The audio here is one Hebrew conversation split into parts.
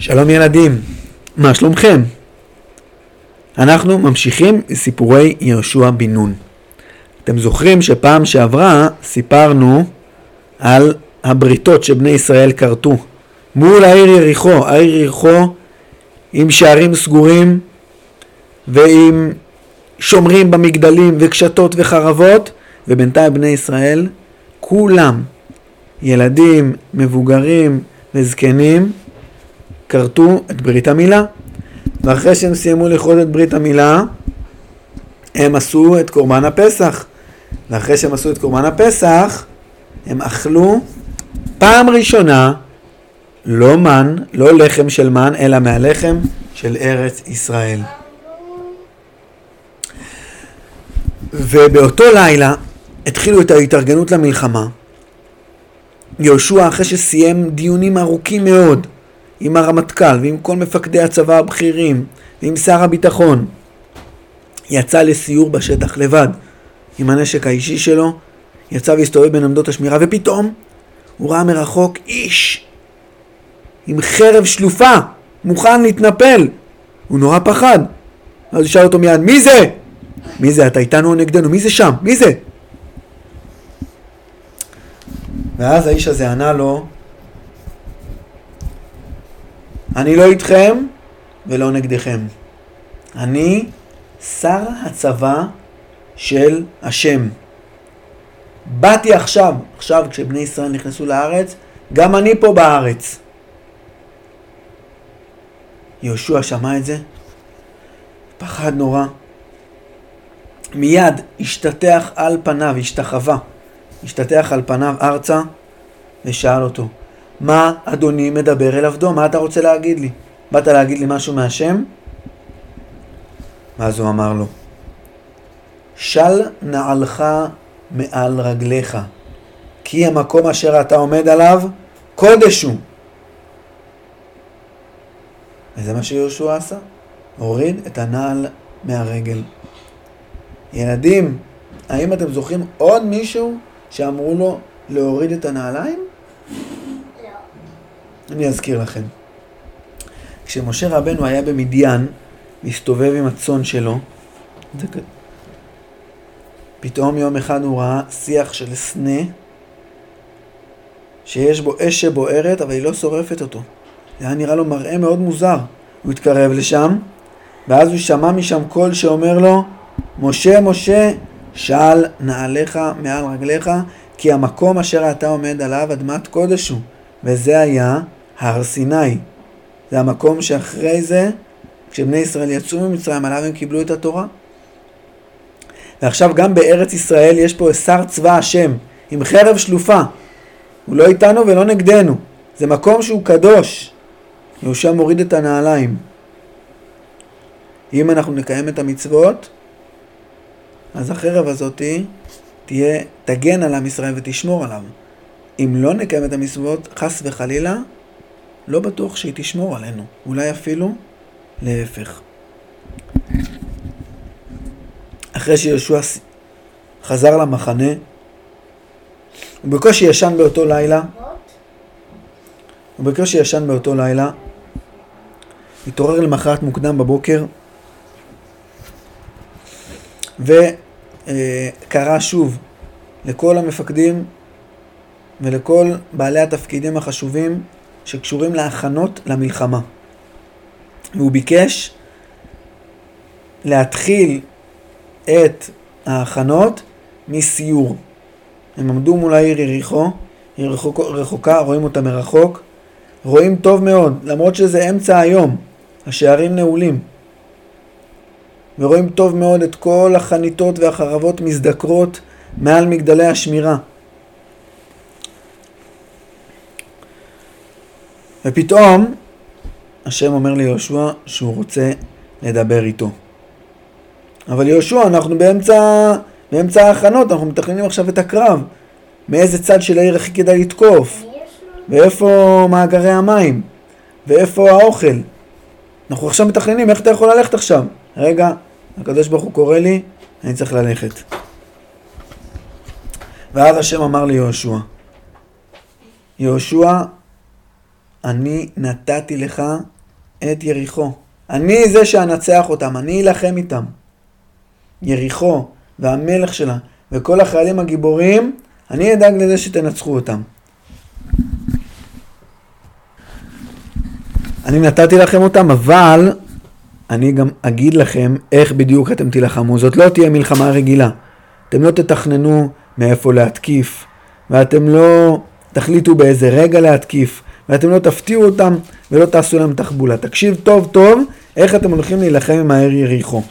שלום ילדים, מה שלומכם? אנחנו ממשיכים סיפורי יהושע בן נון. אתם זוכרים שפעם שעברה סיפרנו על הבריתות שבני ישראל כרתו מול העיר יריחו, העיר יריחו עם שערים סגורים ועם שומרים במגדלים וקשתות וחרבות ובינתיים בני ישראל כולם, ילדים, מבוגרים וזקנים, כרתו את ברית המילה. ואחרי שהם סיימו לכרות את ברית המילה, הם עשו את קורבן הפסח. ואחרי שהם עשו את קורבן הפסח, הם אכלו פעם ראשונה לא מן, לא לחם של מן, אלא מהלחם של ארץ ישראל. ובאותו לילה התחילו את ההתארגנות למלחמה. יהושע, אחרי שסיים דיונים ארוכים מאוד עם הרמטכ"ל ועם כל מפקדי הצבא הבכירים ועם שר הביטחון, יצא לסיור בשטח לבד עם הנשק האישי שלו, יצא והסתובב בין עמדות השמירה, ופתאום הוא ראה מרחוק איש עם חרב שלופה, מוכן להתנפל. הוא נורא פחד. אז הוא שאל אותו מיד, מי זה? מי זה? אתה איתנו או נגדנו? מי זה שם? מי זה? ואז האיש הזה ענה לו, אני לא איתכם ולא נגדכם. אני שר הצבא של השם. באתי עכשיו, עכשיו כשבני ישראל נכנסו לארץ, גם אני פה בארץ. יהושע שמע את זה, פחד נורא. מיד השתטח על פניו, השתחווה, השתטח על פניו ארצה ושאל אותו, מה אדוני מדבר אל עבדו? מה אתה רוצה להגיד לי? באת להגיד לי משהו מהשם? ואז הוא אמר לו, של נעלך מעל רגליך, כי המקום אשר אתה עומד עליו, קודש הוא. וזה מה שיהושע עשה, הוריד את הנעל מהרגל. ילדים, האם אתם זוכרים עוד מישהו שאמרו לו להוריד את הנעליים? אני אזכיר לכם. כשמשה רבנו היה במדיין, מסתובב עם הצאן שלו, פתאום יום אחד הוא ראה שיח של סנה, שיש בו אש שבוערת, אבל היא לא שורפת אותו. זה היה נראה לו מראה מאוד מוזר. הוא התקרב לשם, ואז הוא שמע משם קול שאומר לו, משה, משה, שאל נעליך מעל רגליך, כי המקום אשר אתה עומד עליו אדמת קודש הוא. וזה היה הר סיני. זה המקום שאחרי זה, כשבני ישראל יצאו ממצרים, עליו הם קיבלו את התורה. ועכשיו גם בארץ ישראל יש פה שר צבא השם, עם חרב שלופה. הוא לא איתנו ולא נגדנו. זה מקום שהוא קדוש. יהושע מוריד את הנעליים. אם אנחנו נקיים את המצוות, אז החרב הזאתי תהיה, תגן על עם ישראל ותשמור עליו. אם לא נקיים את המצוות, חס וחלילה, לא בטוח שהיא תשמור עלינו. אולי אפילו להפך. אחרי שיהושע חזר למחנה, הוא בקושי ישן באותו לילה, הוא בקושי ישן באותו לילה, התעורר למחרת מוקדם בבוקר, וקרא שוב לכל המפקדים ולכל בעלי התפקידים החשובים שקשורים להכנות למלחמה. והוא ביקש להתחיל את ההכנות מסיור. הם עמדו מול העיר יריחו, היא רחוק, רחוקה, רואים אותה מרחוק, רואים טוב מאוד, למרות שזה אמצע היום, השערים נעולים. ורואים טוב מאוד את כל החניתות והחרבות מזדקרות מעל מגדלי השמירה. ופתאום השם אומר ליהושע שהוא רוצה לדבר איתו. אבל יהושע, אנחנו באמצע, באמצע ההכנות, אנחנו מתכננים עכשיו את הקרב. מאיזה צד של העיר הכי כדאי לתקוף? ואיפה מאגרי המים? ואיפה האוכל? אנחנו עכשיו מתכננים, איך אתה יכול ללכת עכשיו? רגע, הקדוש ברוך הוא קורא לי, אני צריך ללכת. ואז השם אמר ליהושע, יהושע, אני נתתי לך את יריחו. אני זה שאנצח אותם, אני אלחם איתם. יריחו והמלך שלה וכל החיילים הגיבורים, אני אדאג לזה שתנצחו אותם. אני נתתי לכם אותם, אבל אני גם אגיד לכם איך בדיוק אתם תילחמו. זאת לא תהיה מלחמה רגילה. אתם לא תתכננו מאיפה להתקיף, ואתם לא תחליטו באיזה רגע להתקיף, ואתם לא תפתיעו אותם ולא תעשו להם תחבולה. תקשיב טוב טוב איך אתם הולכים להילחם עם העיר יריחו.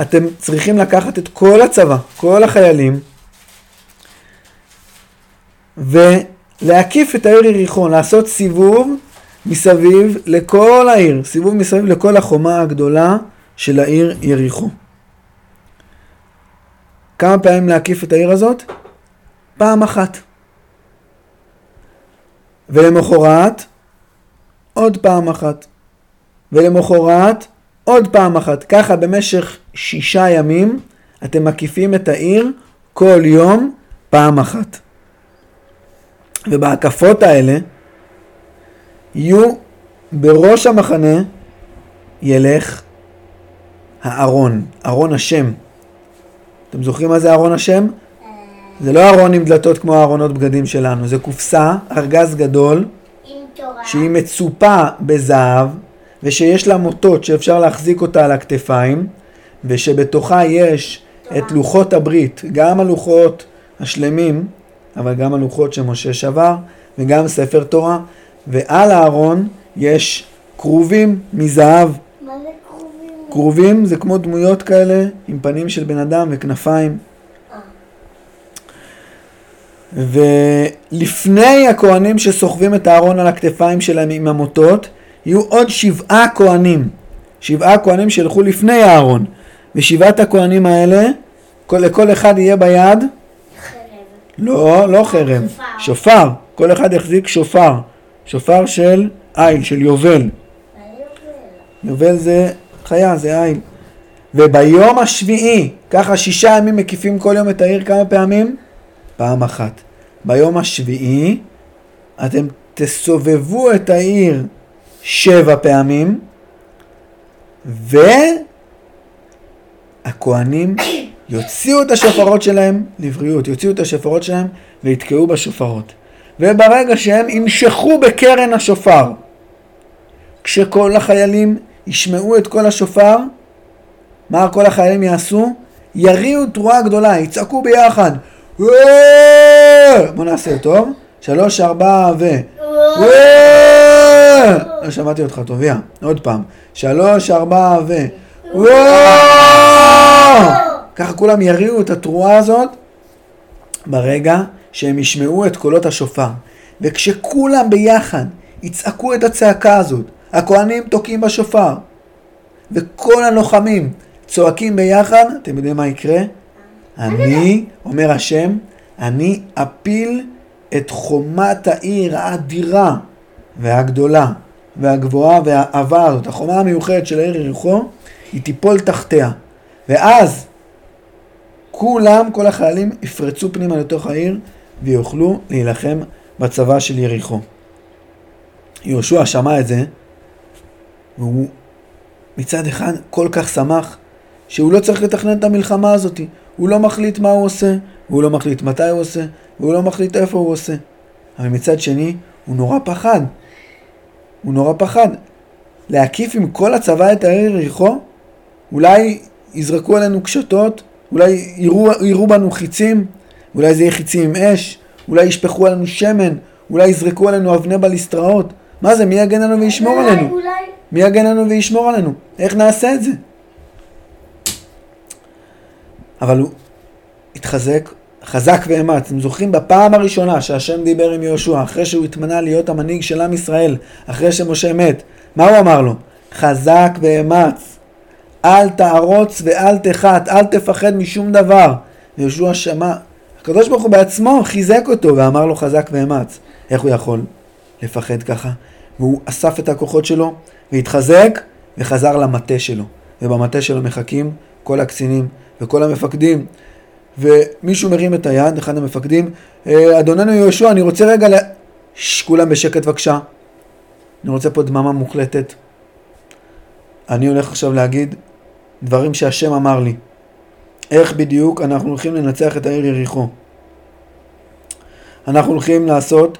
אתם צריכים לקחת את כל הצבא, כל החיילים, ולהקיף את העיר יריחו, לעשות סיבוב מסביב לכל העיר, סיבוב מסביב לכל החומה הגדולה של העיר יריחו. כמה פעמים להקיף את העיר הזאת? פעם אחת. ולמחרת, עוד פעם אחת. ולמחרת, עוד פעם אחת. ככה במשך שישה ימים אתם מקיפים את העיר כל יום פעם אחת. ובהקפות האלה יהיו בראש המחנה ילך הארון, ארון השם. אתם זוכרים מה זה ארון השם? זה לא ארון עם דלתות כמו ארונות בגדים שלנו, זה קופסה, ארגז גדול, שהיא מצופה בזהב, ושיש לה מוטות שאפשר להחזיק אותה על הכתפיים, ושבתוכה יש את לוחות הברית, גם הלוחות השלמים, אבל גם הלוחות שמשה שבר, וגם ספר תורה, ועל הארון יש כרובים מזהב. מה זה קרובים? כרובים זה כמו דמויות כאלה עם פנים של בן אדם וכנפיים. ולפני הכהנים שסוחבים את הארון על הכתפיים שלהם עם המוטות, יהיו עוד שבעה כהנים. שבעה כהנים שילכו לפני הארון. ושבעת הכהנים האלה, כל, לכל אחד יהיה ביד, חרב. לא, לא חרם, שופר. שופר. כל אחד יחזיק שופר. שופר של איל, של יובל. יובל זה חיה, זה איל. וביום השביעי, ככה שישה ימים מקיפים כל יום את העיר כמה פעמים? פעם אחת. ביום השביעי אתם תסובבו את העיר שבע פעמים, והכהנים יוציאו את השופרות שלהם לבריאות, יוציאו את השופרות שלהם ויתקעו בשופרות. וברגע שהם ינשכו בקרן השופר, כשכל החיילים ישמעו את כל השופר, מה כל החיילים יעשו? יריעו תרועה גדולה, יצעקו ביחד. "וואו!" בוא נעשה טוב. שלוש, ארבע ו... לא שמעתי אותך טוב, יא. עוד פעם. שלוש, ארבע ו... ככה כולם יריעו את התרועה הזאת ברגע שהם ישמעו את קולות השופר. וכשכולם ביחד יצעקו את הצעקה הזאת, הכהנים תוקעים בשופר, וכל הלוחמים צועקים ביחד, אתם יודעים מה יקרה? אני, אומר השם, אני אפיל את חומת העיר האדירה והגדולה והגבוהה והעבה הזאת, החומה המיוחדת של העיר יריחו, היא תיפול תחתיה. ואז כולם, כל החיילים, יפרצו פנימה לתוך העיר ויוכלו להילחם בצבא של יריחו. יהושע שמע את זה, והוא מצד אחד כל כך שמח שהוא לא צריך לתכנן את המלחמה הזאת. הוא לא מחליט מה הוא עושה, והוא לא מחליט מתי הוא עושה, והוא לא מחליט איפה הוא עושה. אבל מצד שני, הוא נורא פחד. הוא נורא פחד. להקיף עם כל הצבא את העיר יריחו? אולי יזרקו עלינו קשתות? אולי יראו, יראו בנו חיצים? אולי זה יהיה חיצים עם אש? אולי ישפכו עלינו שמן? אולי יזרקו עלינו אבני בליסטראות? מה זה, מי יגן לנו וישמור עלינו? אולי. מי יגן לנו וישמור עלינו? איך נעשה את זה? אבל הוא התחזק, חזק ואמץ. אתם זוכרים בפעם הראשונה שהשם דיבר עם יהושע, אחרי שהוא התמנה להיות המנהיג של עם ישראל, אחרי שמשה מת, מה הוא אמר לו? חזק ואמץ. אל תערוץ ואל תחת, אל תפחד משום דבר. ויהושע שמע, הקדוש ברוך הוא בעצמו חיזק אותו ואמר לו חזק ואמץ. איך הוא יכול לפחד ככה? והוא אסף את הכוחות שלו והתחזק וחזר למטה שלו. ובמטה שלו מחכים כל הקצינים וכל המפקדים. ומישהו מרים את היד, אחד המפקדים, "אה, אדוננו יהושע, אני רוצה רגע ל... שש, כולם בשקט בבקשה. אני רוצה פה דממה מוחלטת. אני הולך עכשיו להגיד דברים שהשם אמר לי. איך בדיוק אנחנו הולכים לנצח את העיר יריחו. אנחנו הולכים לעשות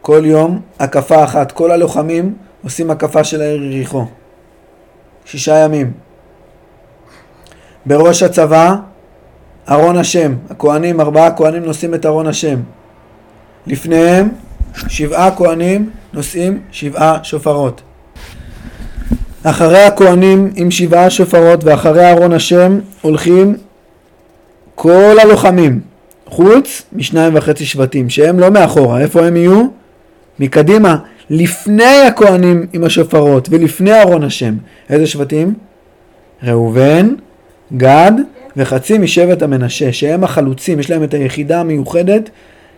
כל יום הקפה אחת. כל הלוחמים עושים הקפה של העיר יריחו. שישה ימים. בראש הצבא, ארון השם. הכהנים, ארבעה כהנים נושאים את ארון השם. לפניהם, שבעה כהנים נושאים שבעה שופרות. אחרי הכהנים עם שבעה שופרות ואחרי ארון השם הולכים כל הלוחמים, חוץ משניים וחצי שבטים, שהם לא מאחורה, איפה הם יהיו? מקדימה, לפני הכהנים עם השופרות ולפני ארון השם. איזה שבטים? ראובן, גד וחצי משבט המנשה, שהם החלוצים, יש להם את היחידה המיוחדת,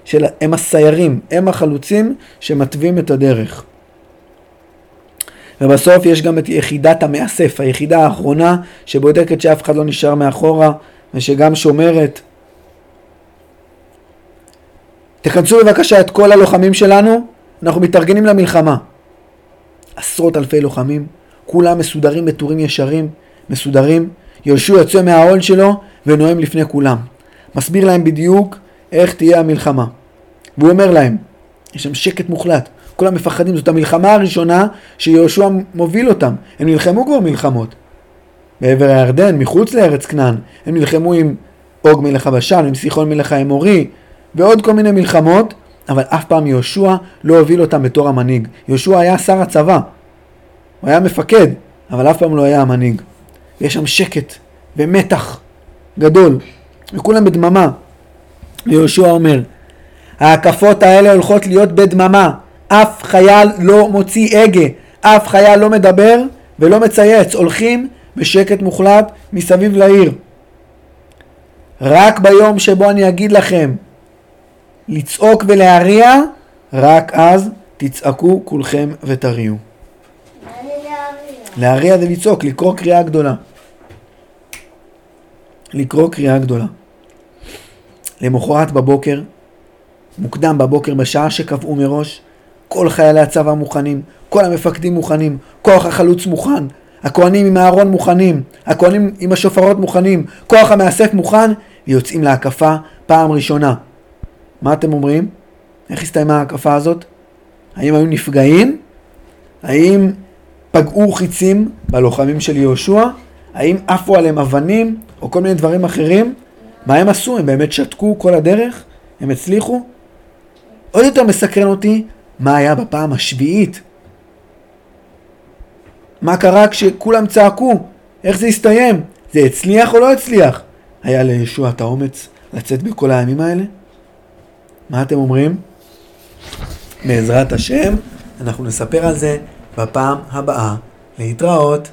של, הם הסיירים, הם החלוצים שמתווים את הדרך. ובסוף יש גם את יחידת המאסף, היחידה האחרונה שבודקת שאף אחד לא נשאר מאחורה ושגם שומרת. תכנסו בבקשה את כל הלוחמים שלנו, אנחנו מתארגנים למלחמה. עשרות אלפי לוחמים, כולם מסודרים בטורים ישרים, מסודרים. יהושע יוצא מהעול שלו ונואם לפני כולם. מסביר להם בדיוק איך תהיה המלחמה. והוא אומר להם, יש שם שקט מוחלט, כולם מפחדים, זאת המלחמה הראשונה שיהושע מוביל אותם. הם נלחמו כבר מלחמות. בעבר הירדן, מחוץ לארץ כנען, הם נלחמו עם אוג מלך הבשן, עם סיחון מלך האמורי, ועוד כל מיני מלחמות, אבל אף פעם יהושע לא הוביל אותם בתור המנהיג. יהושע היה שר הצבא, הוא היה מפקד, אבל אף פעם לא היה המנהיג. ויש שם שקט ומתח גדול, וכולם בדממה. ויהושע אומר, ההקפות האלה הולכות להיות בדממה. אף חייל לא מוציא הגה, אף חייל לא מדבר ולא מצייץ. הולכים בשקט מוחלט מסביב לעיר. רק ביום שבו אני אגיד לכם לצעוק ולהריע, רק אז תצעקו כולכם ותריעו. להריע? להריע זה לצעוק, לקרוא קריאה גדולה. לקרוא קריאה גדולה. למחרת בבוקר, מוקדם בבוקר, בשעה שקבעו מראש, כל חיילי הצבא מוכנים, כל המפקדים מוכנים, כוח החלוץ מוכן, הכהנים עם הארון מוכנים, הכהנים עם השופרות מוכנים, כוח המאסף מוכן, ויוצאים להקפה פעם ראשונה. מה אתם אומרים? איך הסתיימה ההקפה הזאת? האם היו נפגעים? האם פגעו חיצים בלוחמים של יהושע? האם עפו עליהם אבנים או כל מיני דברים אחרים? מה הם עשו? הם באמת שתקו כל הדרך? הם הצליחו? עוד יותר מסקרן אותי מה היה בפעם השביעית. מה קרה כשכולם צעקו? איך זה הסתיים? זה הצליח או לא הצליח? היה לישוע את האומץ לצאת בכל הימים האלה? מה אתם אומרים? בעזרת השם, אנחנו נספר על זה בפעם הבאה. להתראות.